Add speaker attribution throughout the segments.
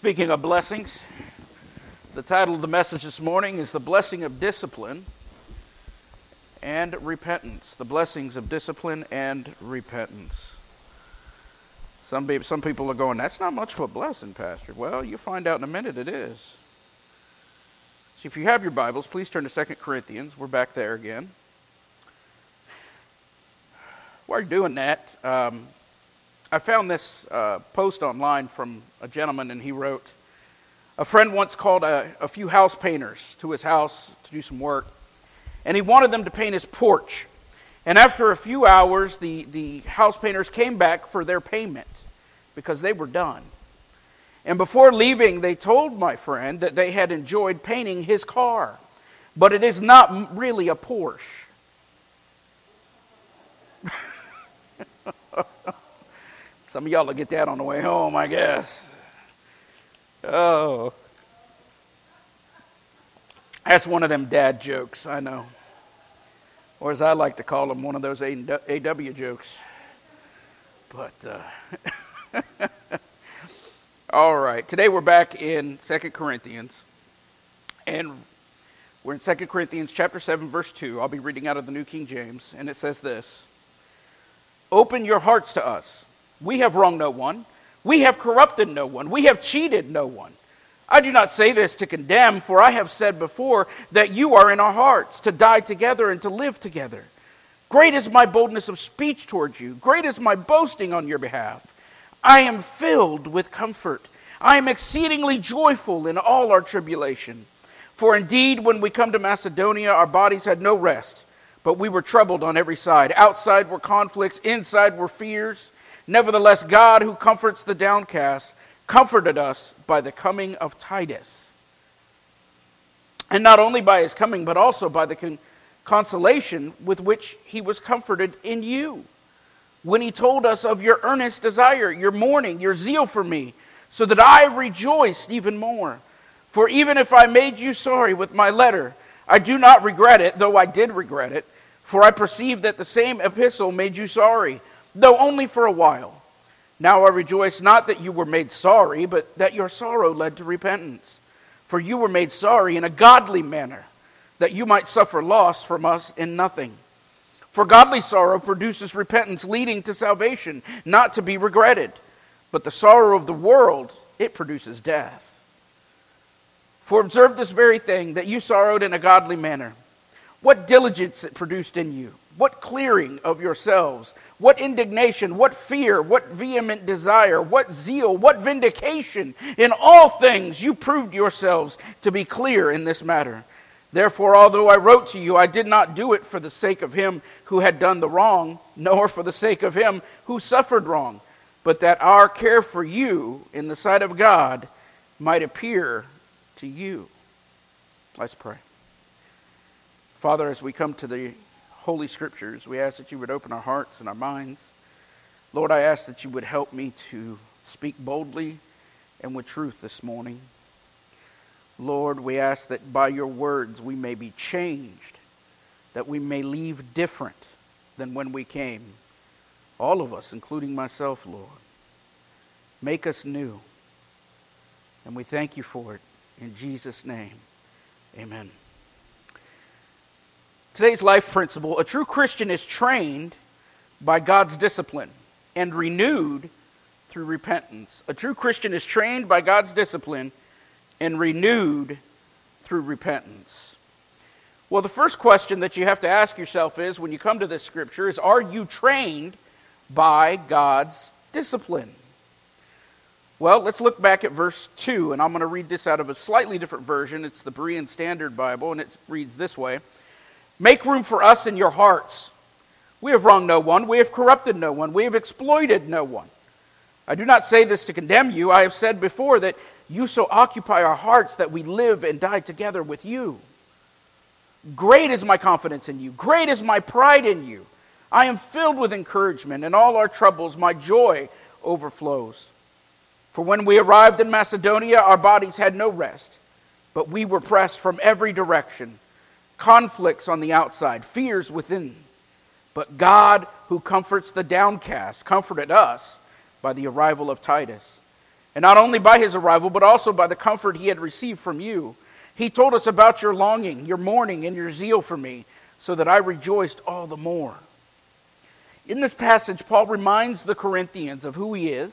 Speaker 1: Speaking of blessings, the title of the message this morning is The Blessing of Discipline and Repentance. The Blessings of Discipline and Repentance. Some, be, some people are going, That's not much of a blessing, Pastor. Well, you'll find out in a minute it is. So if you have your Bibles, please turn to 2 Corinthians. We're back there again. While you're doing that, um, I found this uh, post online from a gentleman, and he wrote A friend once called a, a few house painters to his house to do some work, and he wanted them to paint his porch. And after a few hours, the, the house painters came back for their payment because they were done. And before leaving, they told my friend that they had enjoyed painting his car, but it is not really a Porsche. Some of y'all will get that on the way home, I guess. Oh. That's one of them dad jokes, I know. Or as I like to call them, one of those AW jokes. But, uh, all right. Today we're back in Second Corinthians. And we're in Second Corinthians chapter 7, verse 2. I'll be reading out of the New King James. And it says this Open your hearts to us we have wronged no one. We have corrupted no one. We have cheated no one. I do not say this to condemn, for I have said before that you are in our hearts, to die together and to live together. Great is my boldness of speech towards you. Great is my boasting on your behalf. I am filled with comfort. I am exceedingly joyful in all our tribulation. For indeed, when we come to Macedonia, our bodies had no rest, but we were troubled on every side. Outside were conflicts, inside were fears. Nevertheless, God, who comforts the downcast, comforted us by the coming of Titus. And not only by his coming, but also by the con- consolation with which he was comforted in you. When he told us of your earnest desire, your mourning, your zeal for me, so that I rejoiced even more. For even if I made you sorry with my letter, I do not regret it, though I did regret it, for I perceive that the same epistle made you sorry though only for a while. Now I rejoice not that you were made sorry, but that your sorrow led to repentance. For you were made sorry in a godly manner, that you might suffer loss from us in nothing. For godly sorrow produces repentance leading to salvation, not to be regretted. But the sorrow of the world, it produces death. For observe this very thing, that you sorrowed in a godly manner. What diligence it produced in you, what clearing of yourselves what indignation, what fear, what vehement desire, what zeal, what vindication. In all things you proved yourselves to be clear in this matter. Therefore, although I wrote to you, I did not do it for the sake of him who had done the wrong, nor for the sake of him who suffered wrong, but that our care for you in the sight of God might appear to you. Let's pray. Father, as we come to the Holy Scriptures. We ask that you would open our hearts and our minds. Lord, I ask that you would help me to speak boldly and with truth this morning. Lord, we ask that by your words we may be changed, that we may leave different than when we came. All of us, including myself, Lord. Make us new. And we thank you for it. In Jesus' name, amen. Today's life principle a true Christian is trained by God's discipline and renewed through repentance. A true Christian is trained by God's discipline and renewed through repentance. Well, the first question that you have to ask yourself is when you come to this scripture is are you trained by God's discipline? Well, let's look back at verse 2, and I'm going to read this out of a slightly different version. It's the Berean Standard Bible, and it reads this way Make room for us in your hearts. We have wronged no one. We have corrupted no one. We have exploited no one. I do not say this to condemn you. I have said before that you so occupy our hearts that we live and die together with you. Great is my confidence in you. Great is my pride in you. I am filled with encouragement. In all our troubles, my joy overflows. For when we arrived in Macedonia, our bodies had no rest, but we were pressed from every direction conflicts on the outside, fears within. But God, who comforts the downcast, comforted us by the arrival of Titus. And not only by his arrival, but also by the comfort he had received from you. He told us about your longing, your mourning, and your zeal for me, so that I rejoiced all the more. In this passage, Paul reminds the Corinthians of who he is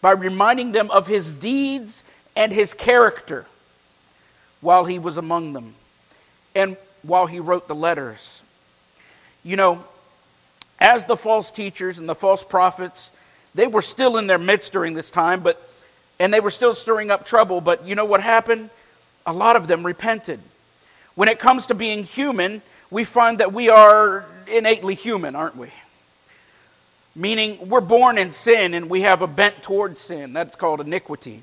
Speaker 1: by reminding them of his deeds and his character while he was among them and while he wrote the letters. You know, as the false teachers and the false prophets, they were still in their midst during this time, but and they were still stirring up trouble, but you know what happened? A lot of them repented. When it comes to being human, we find that we are innately human, aren't we? Meaning we're born in sin and we have a bent towards sin. That's called iniquity.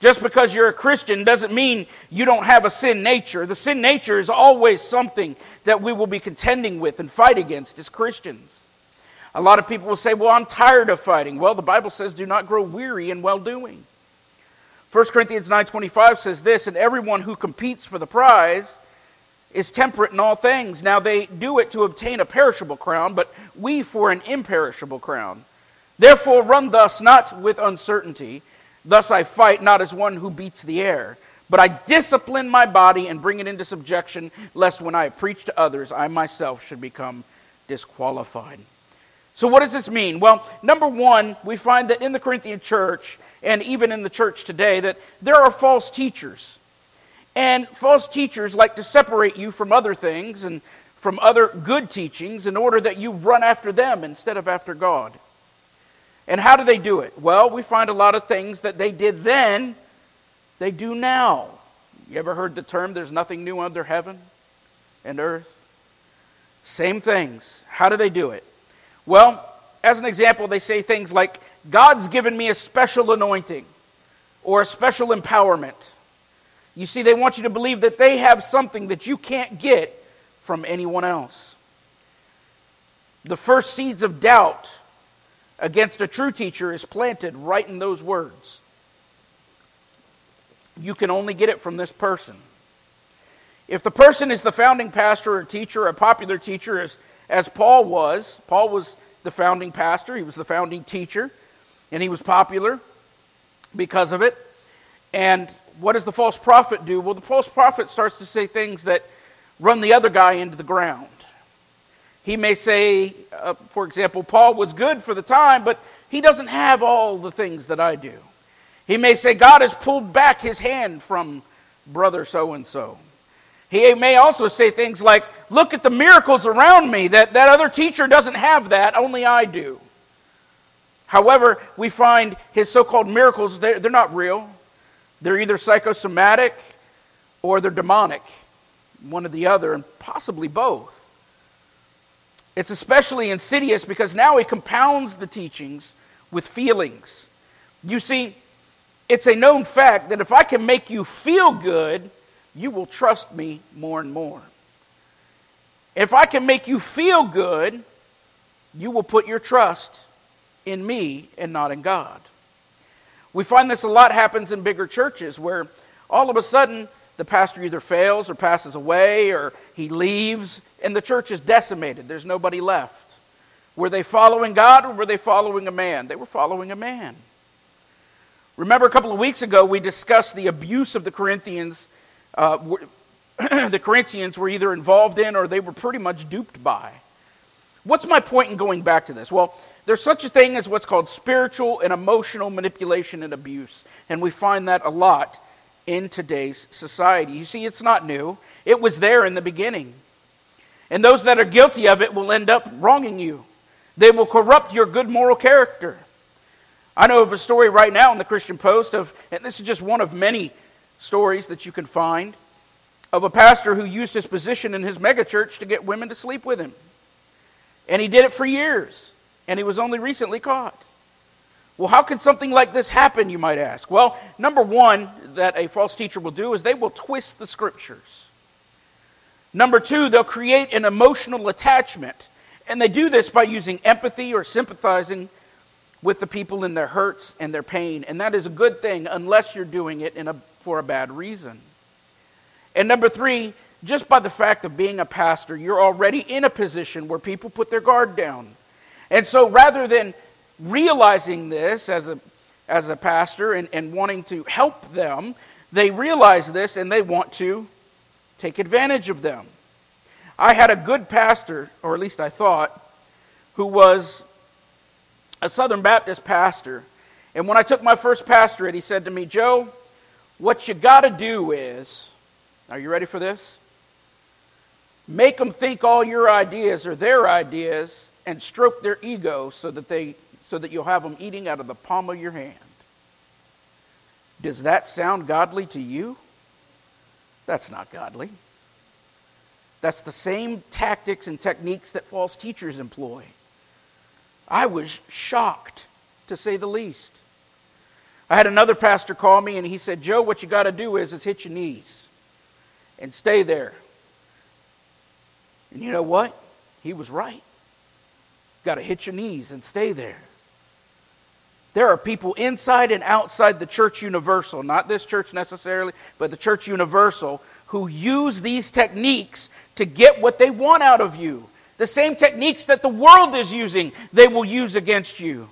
Speaker 1: Just because you're a Christian doesn't mean you don't have a sin nature. The sin nature is always something that we will be contending with and fight against as Christians. A lot of people will say, Well, I'm tired of fighting. Well, the Bible says, Do not grow weary in well doing. 1 Corinthians 9.25 says this, And everyone who competes for the prize is temperate in all things. Now they do it to obtain a perishable crown, but we for an imperishable crown. Therefore run thus, not with uncertainty. Thus I fight not as one who beats the air, but I discipline my body and bring it into subjection, lest when I preach to others, I myself should become disqualified. So, what does this mean? Well, number one, we find that in the Corinthian church, and even in the church today, that there are false teachers. And false teachers like to separate you from other things and from other good teachings in order that you run after them instead of after God. And how do they do it? Well, we find a lot of things that they did then, they do now. You ever heard the term, there's nothing new under heaven and earth? Same things. How do they do it? Well, as an example, they say things like, God's given me a special anointing or a special empowerment. You see, they want you to believe that they have something that you can't get from anyone else. The first seeds of doubt against a true teacher is planted right in those words. You can only get it from this person. If the person is the founding pastor or teacher, a popular teacher, as, as Paul was, Paul was the founding pastor, he was the founding teacher, and he was popular because of it. And what does the false prophet do? Well, the false prophet starts to say things that run the other guy into the ground. He may say, uh, for example, Paul was good for the time, but he doesn't have all the things that I do. He may say, God has pulled back his hand from brother so and so. He may also say things like, Look at the miracles around me. That, that other teacher doesn't have that, only I do. However, we find his so called miracles, they're, they're not real. They're either psychosomatic or they're demonic, one or the other, and possibly both. It's especially insidious because now he compounds the teachings with feelings. You see, it's a known fact that if I can make you feel good, you will trust me more and more. If I can make you feel good, you will put your trust in me and not in God. We find this a lot happens in bigger churches where all of a sudden the pastor either fails or passes away or he leaves and the church is decimated. There's nobody left. Were they following God or were they following a man? They were following a man. Remember a couple of weeks ago we discussed the abuse of the Corinthians. Uh, the Corinthians were either involved in or they were pretty much duped by. What's my point in going back to this? Well, there's such a thing as what's called spiritual and emotional manipulation and abuse, and we find that a lot in today's society. You see, it's not new, it was there in the beginning. And those that are guilty of it will end up wronging you, they will corrupt your good moral character. I know of a story right now in the Christian Post of, and this is just one of many stories that you can find, of a pastor who used his position in his megachurch to get women to sleep with him. And he did it for years, and he was only recently caught. Well, how can something like this happen, you might ask? Well, number one, that a false teacher will do is they will twist the scriptures. Number two, they'll create an emotional attachment. And they do this by using empathy or sympathizing with the people in their hurts and their pain. And that is a good thing unless you're doing it a, for a bad reason. And number three, just by the fact of being a pastor, you're already in a position where people put their guard down. And so rather than realizing this as a as a pastor and, and wanting to help them, they realize this and they want to take advantage of them. I had a good pastor, or at least I thought, who was a Southern Baptist pastor. And when I took my first pastorate, he said to me, Joe, what you got to do is, are you ready for this? Make them think all your ideas are their ideas and stroke their ego so that, they, so that you'll have them eating out of the palm of your hand. Does that sound godly to you? That's not godly. That's the same tactics and techniques that false teachers employ. I was shocked, to say the least. I had another pastor call me and he said, Joe, what you got to do is, is hit your knees and stay there. And you know what? He was right. Got to hit your knees and stay there. There are people inside and outside the church universal, not this church necessarily, but the church universal, who use these techniques to get what they want out of you. The same techniques that the world is using, they will use against you.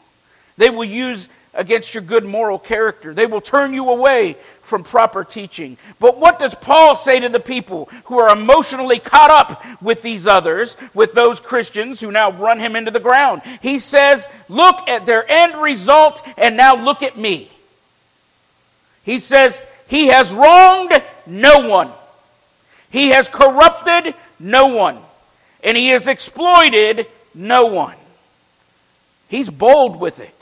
Speaker 1: They will use against your good moral character. They will turn you away from proper teaching. But what does Paul say to the people who are emotionally caught up with these others, with those Christians who now run him into the ground? He says, Look at their end result and now look at me. He says, He has wronged no one, He has corrupted no one, and He has exploited no one. He's bold with it.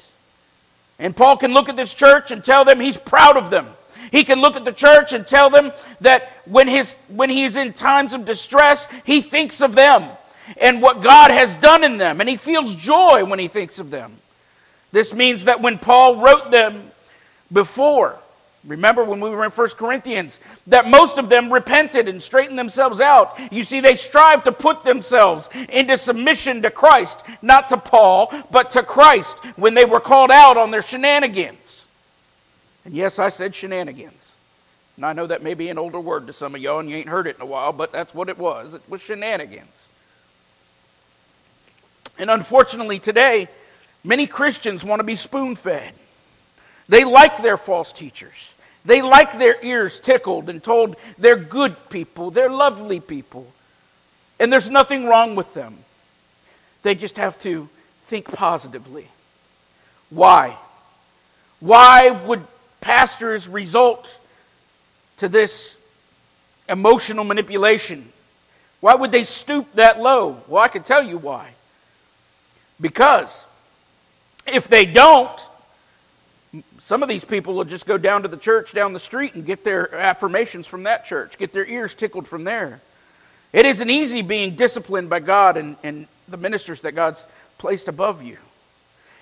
Speaker 1: And Paul can look at this church and tell them he's proud of them. He can look at the church and tell them that when, his, when he's in times of distress, he thinks of them and what God has done in them. And he feels joy when he thinks of them. This means that when Paul wrote them before, Remember when we were in 1 Corinthians that most of them repented and straightened themselves out. You see, they strive to put themselves into submission to Christ, not to Paul, but to Christ when they were called out on their shenanigans. And yes, I said shenanigans. And I know that may be an older word to some of y'all and you ain't heard it in a while, but that's what it was. It was shenanigans. And unfortunately, today, many Christians want to be spoon fed. They like their false teachers. They like their ears tickled and told they're good people, they're lovely people. And there's nothing wrong with them. They just have to think positively. Why? Why would pastors result to this emotional manipulation? Why would they stoop that low? Well, I can tell you why. Because if they don't, some of these people will just go down to the church down the street and get their affirmations from that church, get their ears tickled from there. It isn't easy being disciplined by God and, and the ministers that God's placed above you.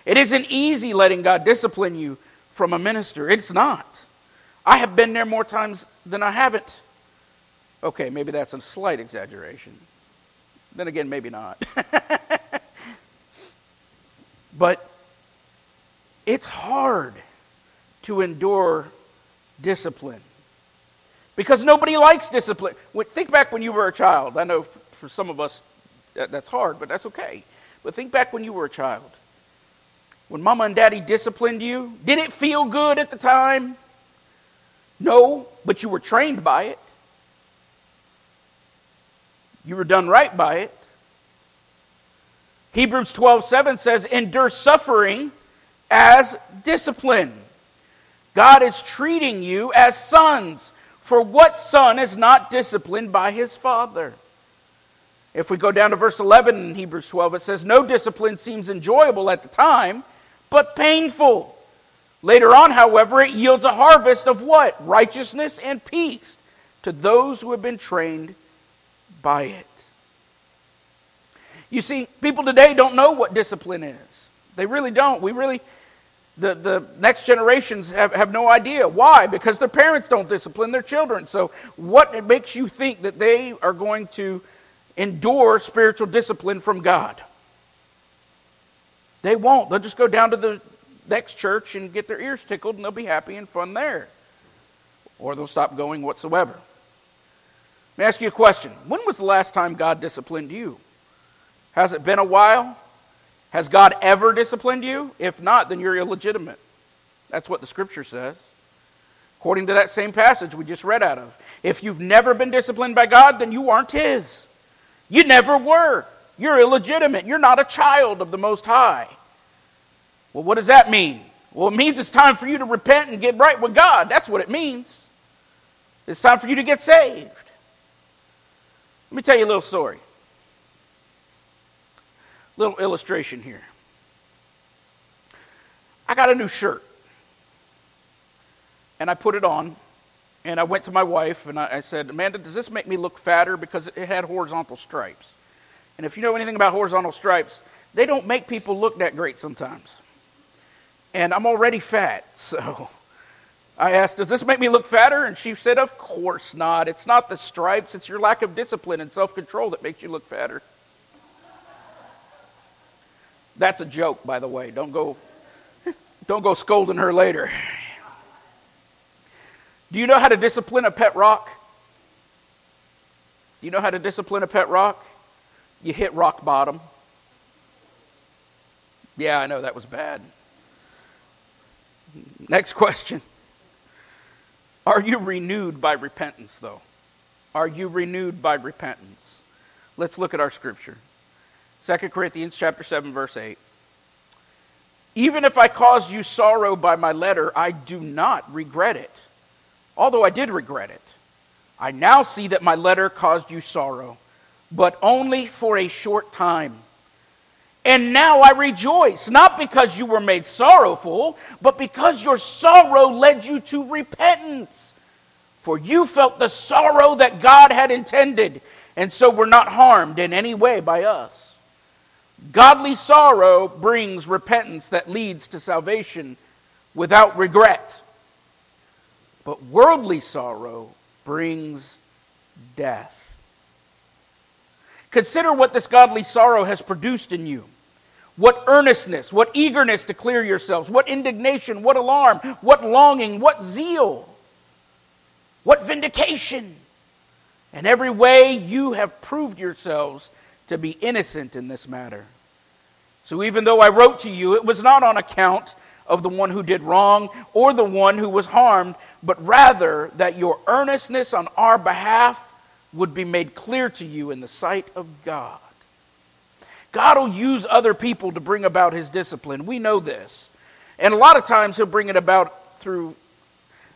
Speaker 1: It isn't easy letting God discipline you from a minister. It's not. I have been there more times than I haven't. Okay, maybe that's a slight exaggeration. Then again, maybe not. but it's hard to endure discipline. Because nobody likes discipline. Think back when you were a child. I know for some of us that's hard, but that's okay. But think back when you were a child. When mama and daddy disciplined you, did it feel good at the time? No, but you were trained by it. You were done right by it. Hebrews 12 7 says, Endure suffering as discipline. God is treating you as sons. For what son is not disciplined by his father? If we go down to verse 11 in Hebrews 12, it says, No discipline seems enjoyable at the time, but painful. Later on, however, it yields a harvest of what? Righteousness and peace to those who have been trained by it. You see, people today don't know what discipline is. They really don't. We really the, the next generations have, have no idea. Why? Because their parents don't discipline their children. So, what makes you think that they are going to endure spiritual discipline from God? They won't. They'll just go down to the next church and get their ears tickled, and they'll be happy and fun there. Or they'll stop going whatsoever. Let me ask you a question. When was the last time God disciplined you? Has it been a while? Has God ever disciplined you? If not, then you're illegitimate. That's what the scripture says. According to that same passage we just read out of. If you've never been disciplined by God, then you aren't His. You never were. You're illegitimate. You're not a child of the Most High. Well, what does that mean? Well, it means it's time for you to repent and get right with God. That's what it means. It's time for you to get saved. Let me tell you a little story. Little illustration here. I got a new shirt. And I put it on. And I went to my wife and I, I said, Amanda, does this make me look fatter? Because it had horizontal stripes. And if you know anything about horizontal stripes, they don't make people look that great sometimes. And I'm already fat, so I asked, Does this make me look fatter? And she said, Of course not. It's not the stripes, it's your lack of discipline and self control that makes you look fatter. That's a joke, by the way. Don't go, don't go scolding her later. Do you know how to discipline a pet rock? Do you know how to discipline a pet rock? You hit rock bottom. Yeah, I know that was bad. Next question. Are you renewed by repentance, though? Are you renewed by repentance? Let's look at our scripture. 2 Corinthians chapter 7 verse 8. Even if I caused you sorrow by my letter, I do not regret it. Although I did regret it. I now see that my letter caused you sorrow, but only for a short time. And now I rejoice, not because you were made sorrowful, but because your sorrow led you to repentance. For you felt the sorrow that God had intended, and so were not harmed in any way by us. Godly sorrow brings repentance that leads to salvation without regret. But worldly sorrow brings death. Consider what this godly sorrow has produced in you. What earnestness, what eagerness to clear yourselves, what indignation, what alarm, what longing, what zeal, what vindication. In every way, you have proved yourselves to be innocent in this matter. So even though I wrote to you, it was not on account of the one who did wrong or the one who was harmed, but rather that your earnestness on our behalf would be made clear to you in the sight of God. God will use other people to bring about his discipline. We know this. And a lot of times he'll bring it about through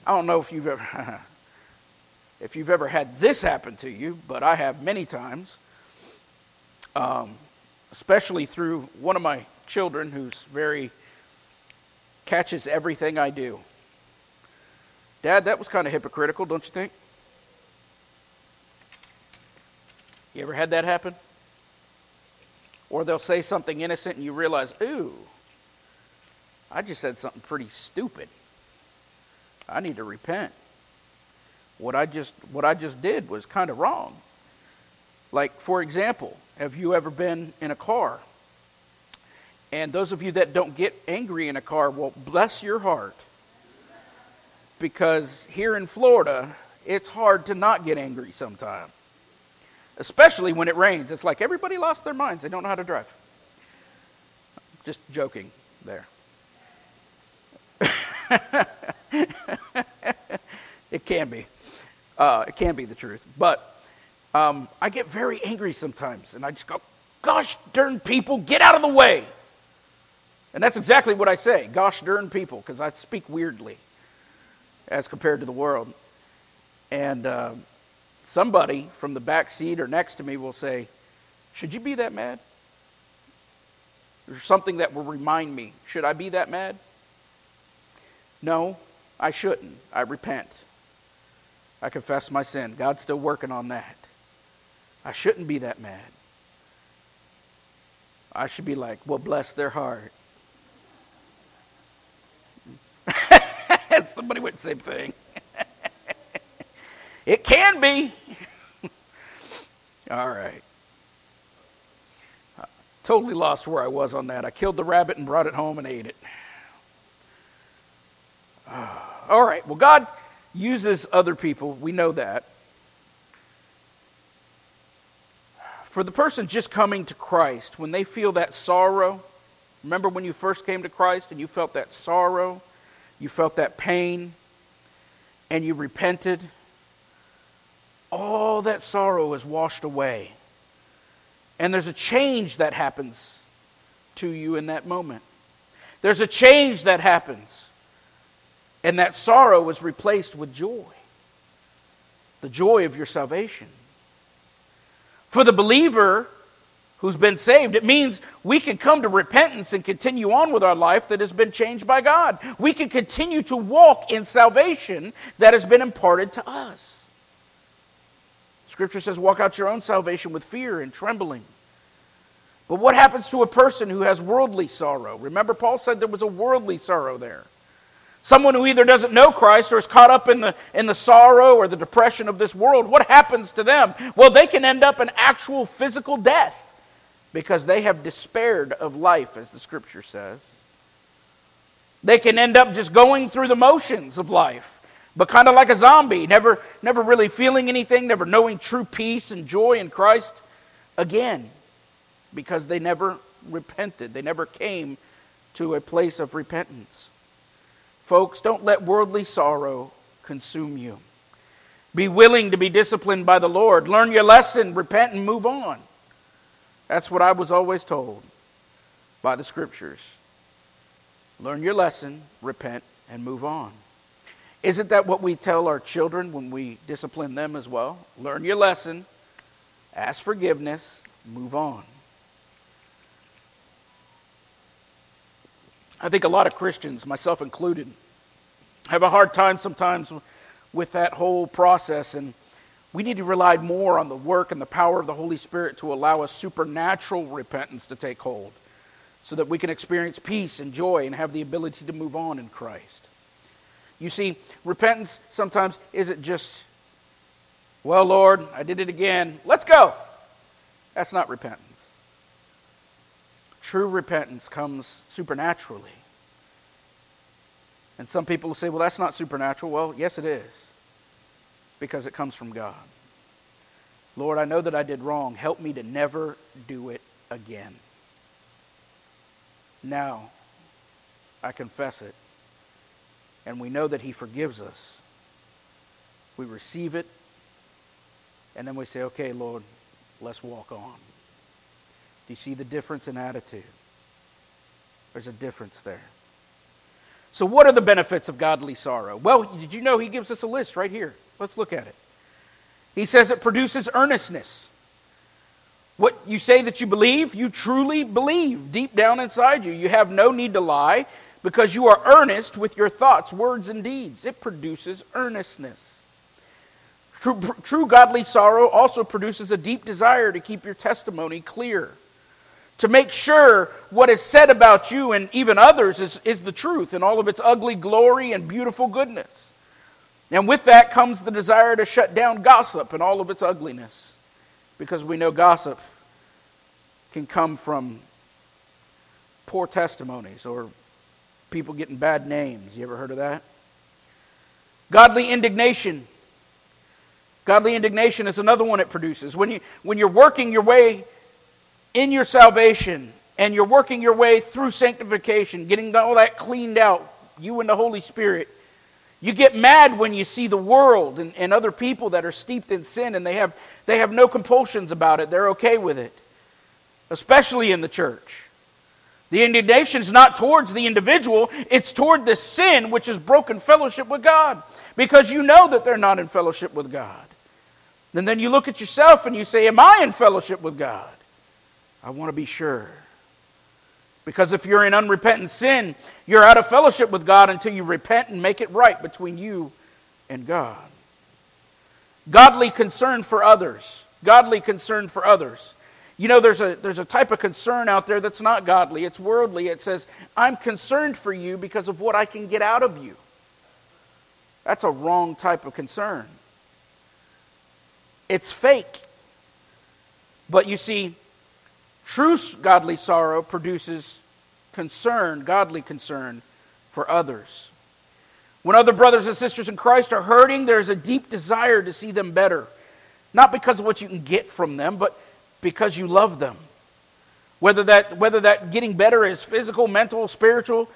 Speaker 1: I don't know if you've ever if you've ever had this happen to you, but I have many times. Um, especially through one of my children who's very catches everything I do. Dad, that was kind of hypocritical, don't you think? You ever had that happen? Or they'll say something innocent and you realize, ooh, I just said something pretty stupid. I need to repent. What I just what I just did was kind of wrong. Like for example, have you ever been in a car? And those of you that don't get angry in a car, well, bless your heart. Because here in Florida, it's hard to not get angry sometimes especially when it rains. It's like everybody lost their minds. They don't know how to drive. Just joking there. it can be. Uh, it can be the truth. But um, I get very angry sometimes, and I just go, gosh darn people, get out of the way. And that's exactly what I say, gosh darn people, because I speak weirdly as compared to the world. And. Uh, somebody from the back seat or next to me will say, Should you be that mad? Or something that will remind me, Should I be that mad? No, I shouldn't. I repent. I confess my sin. God's still working on that. I shouldn't be that mad. I should be like, well, bless their heart. Somebody went the same thing. It can be. All right. I totally lost where I was on that. I killed the rabbit and brought it home and ate it. All right. Well, God uses other people. We know that. For the person just coming to Christ, when they feel that sorrow, remember when you first came to Christ and you felt that sorrow? you felt that pain, and you repented, all that sorrow is washed away. And there's a change that happens to you in that moment. There's a change that happens. And that sorrow is replaced with joy the joy of your salvation. For the believer who's been saved, it means we can come to repentance and continue on with our life that has been changed by God. We can continue to walk in salvation that has been imparted to us. Scripture says, walk out your own salvation with fear and trembling. But what happens to a person who has worldly sorrow? Remember, Paul said there was a worldly sorrow there. Someone who either doesn't know Christ or is caught up in the, in the sorrow or the depression of this world, what happens to them? Well, they can end up in actual physical death because they have despaired of life, as the scripture says. They can end up just going through the motions of life, but kind of like a zombie, never, never really feeling anything, never knowing true peace and joy in Christ again because they never repented. They never came to a place of repentance. Folks, don't let worldly sorrow consume you. Be willing to be disciplined by the Lord. Learn your lesson, repent, and move on. That's what I was always told by the scriptures. Learn your lesson, repent, and move on. Isn't that what we tell our children when we discipline them as well? Learn your lesson, ask forgiveness, move on. I think a lot of Christians, myself included, have a hard time sometimes with that whole process. And we need to rely more on the work and the power of the Holy Spirit to allow a supernatural repentance to take hold so that we can experience peace and joy and have the ability to move on in Christ. You see, repentance sometimes isn't just, well, Lord, I did it again. Let's go. That's not repentance. True repentance comes supernaturally. And some people will say, well, that's not supernatural. Well, yes, it is, because it comes from God. Lord, I know that I did wrong. Help me to never do it again. Now, I confess it, and we know that He forgives us. We receive it, and then we say, okay, Lord, let's walk on. Do you see the difference in attitude? There's a difference there. So, what are the benefits of godly sorrow? Well, did you know he gives us a list right here? Let's look at it. He says it produces earnestness. What you say that you believe, you truly believe deep down inside you. You have no need to lie because you are earnest with your thoughts, words, and deeds. It produces earnestness. True, true godly sorrow also produces a deep desire to keep your testimony clear to make sure what is said about you and even others is, is the truth in all of its ugly glory and beautiful goodness. And with that comes the desire to shut down gossip and all of its ugliness, because we know gossip can come from poor testimonies or people getting bad names. You ever heard of that? Godly indignation. Godly indignation is another one it produces. When, you, when you're working your way in your salvation and you're working your way through sanctification, getting all that cleaned out, you and the Holy Spirit, you get mad when you see the world and, and other people that are steeped in sin and they have, they have no compulsions about it. They're okay with it, especially in the church. The indignation is not towards the individual, it's toward the sin which is broken fellowship with God because you know that they're not in fellowship with God. And then you look at yourself and you say, Am I in fellowship with God? I want to be sure. Because if you're in unrepentant sin, you're out of fellowship with God until you repent and make it right between you and God. Godly concern for others. Godly concern for others. You know, there's a, there's a type of concern out there that's not godly, it's worldly. It says, I'm concerned for you because of what I can get out of you. That's a wrong type of concern. It's fake. But you see, True godly sorrow produces concern, godly concern for others. When other brothers and sisters in Christ are hurting, there's a deep desire to see them better. Not because of what you can get from them, but because you love them. Whether that, whether that getting better is physical, mental, spiritual,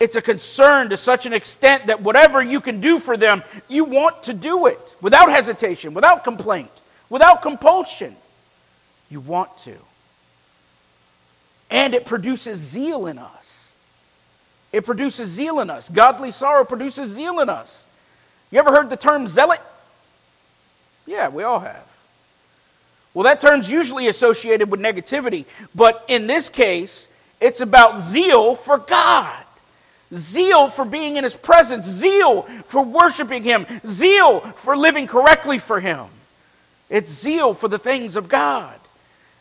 Speaker 1: It's a concern to such an extent that whatever you can do for them, you want to do it without hesitation, without complaint, without compulsion. You want to. And it produces zeal in us. It produces zeal in us. Godly sorrow produces zeal in us. You ever heard the term zealot? Yeah, we all have. Well, that term's usually associated with negativity, but in this case, it's about zeal for God zeal for being in his presence, zeal for worshiping him, zeal for living correctly for him. It's zeal for the things of God,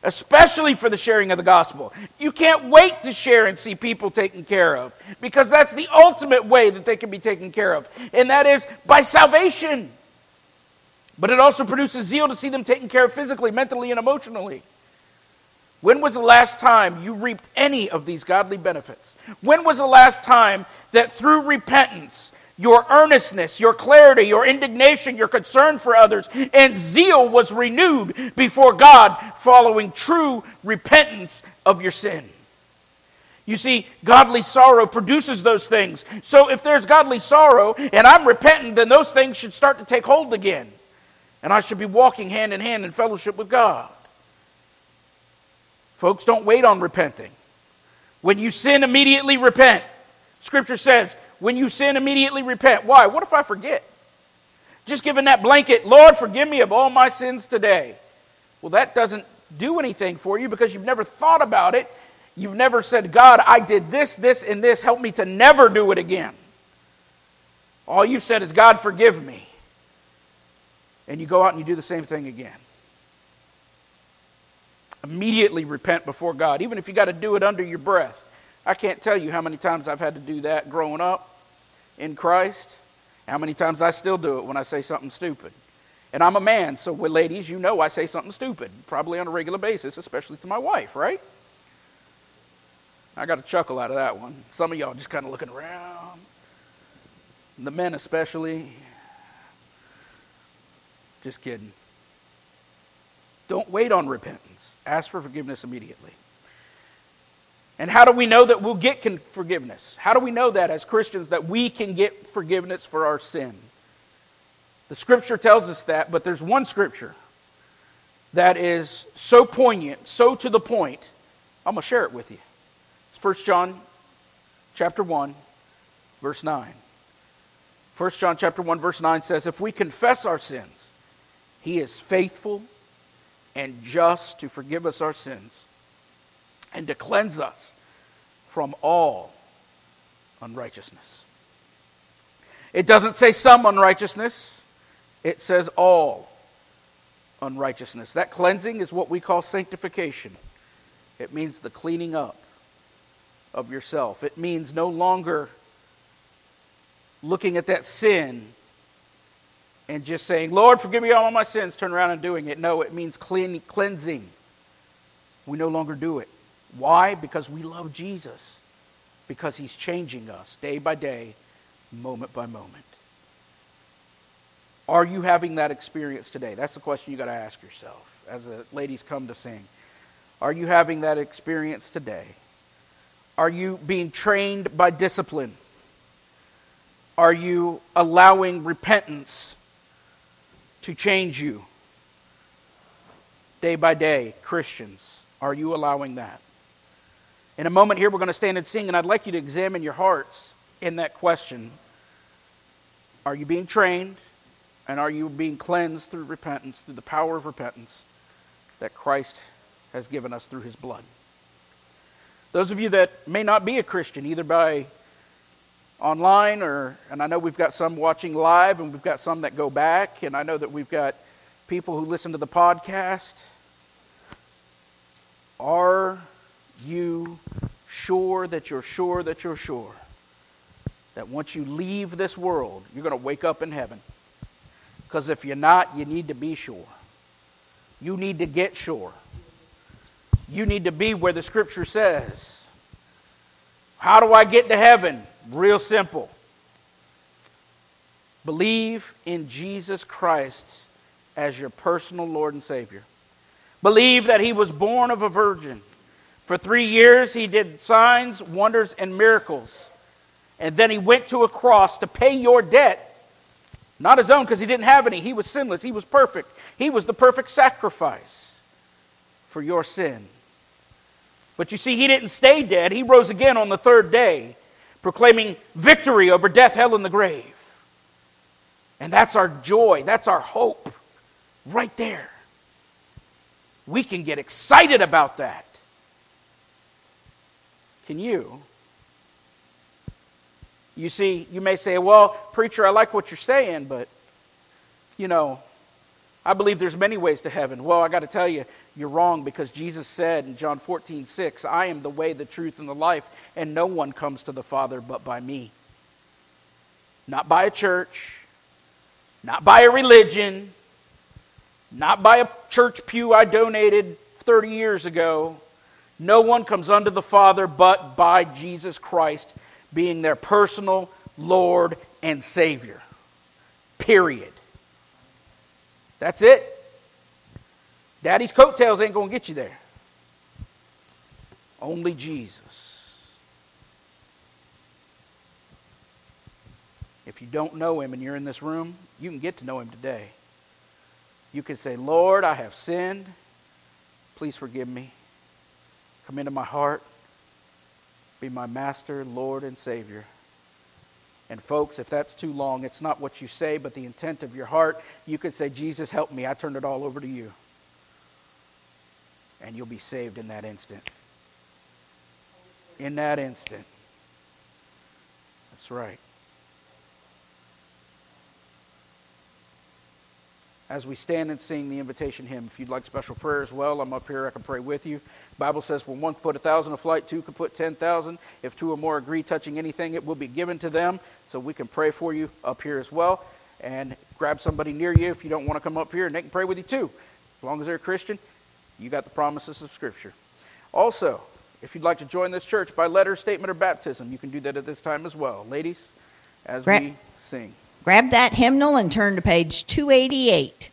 Speaker 1: especially for the sharing of the gospel. You can't wait to share and see people taken care of because that's the ultimate way that they can be taken care of, and that is by salvation. But it also produces zeal to see them taken care of physically, mentally, and emotionally. When was the last time you reaped any of these godly benefits? When was the last time that through repentance, your earnestness, your clarity, your indignation, your concern for others, and zeal was renewed before God following true repentance of your sin? You see, godly sorrow produces those things. So if there's godly sorrow and I'm repentant, then those things should start to take hold again. And I should be walking hand in hand in fellowship with God. Folks, don't wait on repenting. When you sin, immediately repent. Scripture says, when you sin, immediately repent. Why? What if I forget? Just giving that blanket, Lord, forgive me of all my sins today. Well, that doesn't do anything for you because you've never thought about it. You've never said, God, I did this, this, and this. Help me to never do it again. All you've said is, God, forgive me. And you go out and you do the same thing again. Immediately repent before God, even if you got to do it under your breath. I can't tell you how many times I've had to do that growing up in Christ, how many times I still do it when I say something stupid. And I'm a man, so with ladies, you know I say something stupid, probably on a regular basis, especially to my wife, right? I got a chuckle out of that one. Some of y'all just kind of looking around. The men, especially. Just kidding. Don't wait on repentance. Ask for forgiveness immediately. And how do we know that we'll get forgiveness? How do we know that as Christians that we can get forgiveness for our sin? The scripture tells us that, but there's one scripture that is so poignant, so to the point. I'm going to share it with you. It's 1 John chapter 1 verse 9. 1 John chapter 1 verse 9 says if we confess our sins, he is faithful and just to forgive us our sins and to cleanse us from all unrighteousness. It doesn't say some unrighteousness, it says all unrighteousness. That cleansing is what we call sanctification. It means the cleaning up of yourself. It means no longer looking at that sin and just saying, Lord, forgive me all my sins, turn around and doing it. No, it means clean, cleansing. We no longer do it. Why? Because we love Jesus. Because he's changing us day by day, moment by moment. Are you having that experience today? That's the question you got to ask yourself as the ladies come to sing. Are you having that experience today? Are you being trained by discipline? Are you allowing repentance to change you day by day, Christians? Are you allowing that? In a moment here, we're going to stand and sing, and I'd like you to examine your hearts in that question. Are you being trained, and are you being cleansed through repentance, through the power of repentance that Christ has given us through his blood? Those of you that may not be a Christian, either by online or and I know we've got some watching live and we've got some that go back and I know that we've got people who listen to the podcast. Are you sure that you're sure that you're sure that once you leave this world, you're going to wake up in heaven? Because if you're not, you need to be sure. You need to get sure. You need to be where the scripture says. How do I get to heaven? Real simple. Believe in Jesus Christ as your personal Lord and Savior. Believe that He was born of a virgin. For three years, He did signs, wonders, and miracles. And then he went to a cross to pay your debt. Not his own because he didn't have any. He was sinless. He was perfect. He was the perfect sacrifice for your sin. But you see, he didn't stay dead. He rose again on the third day, proclaiming victory over death, hell, and the grave. And that's our joy. That's our hope right there. We can get excited about that. Can you? You see, you may say, well, preacher, I like what you're saying, but, you know, I believe there's many ways to heaven. Well, I got to tell you, you're wrong because Jesus said in John 14, 6, I am the way, the truth, and the life, and no one comes to the Father but by me. Not by a church, not by a religion, not by a church pew I donated 30 years ago. No one comes unto the Father but by Jesus Christ being their personal Lord and Savior. Period. That's it. Daddy's coattails ain't going to get you there. Only Jesus. If you don't know him and you're in this room, you can get to know him today. You can say, Lord, I have sinned. Please forgive me. Come into my heart. Be my master, Lord, and Savior. And folks, if that's too long, it's not what you say, but the intent of your heart. You could say, Jesus, help me. I turn it all over to you. And you'll be saved in that instant. In that instant. That's right. As we stand and sing the invitation hymn. If you'd like special prayer as well, I'm up here. I can pray with you. The Bible says, when one can put a thousand a flight, two can put ten thousand. If two or more agree touching anything, it will be given to them. So we can pray for you up here as well. And grab somebody near you if you don't want to come up here, and they can pray with you too. As long as they're a Christian, you got the promises of Scripture. Also, if you'd like to join this church by letter, statement, or baptism, you can do that at this time as well. Ladies, as we sing.
Speaker 2: Grab that hymnal and turn to page 288.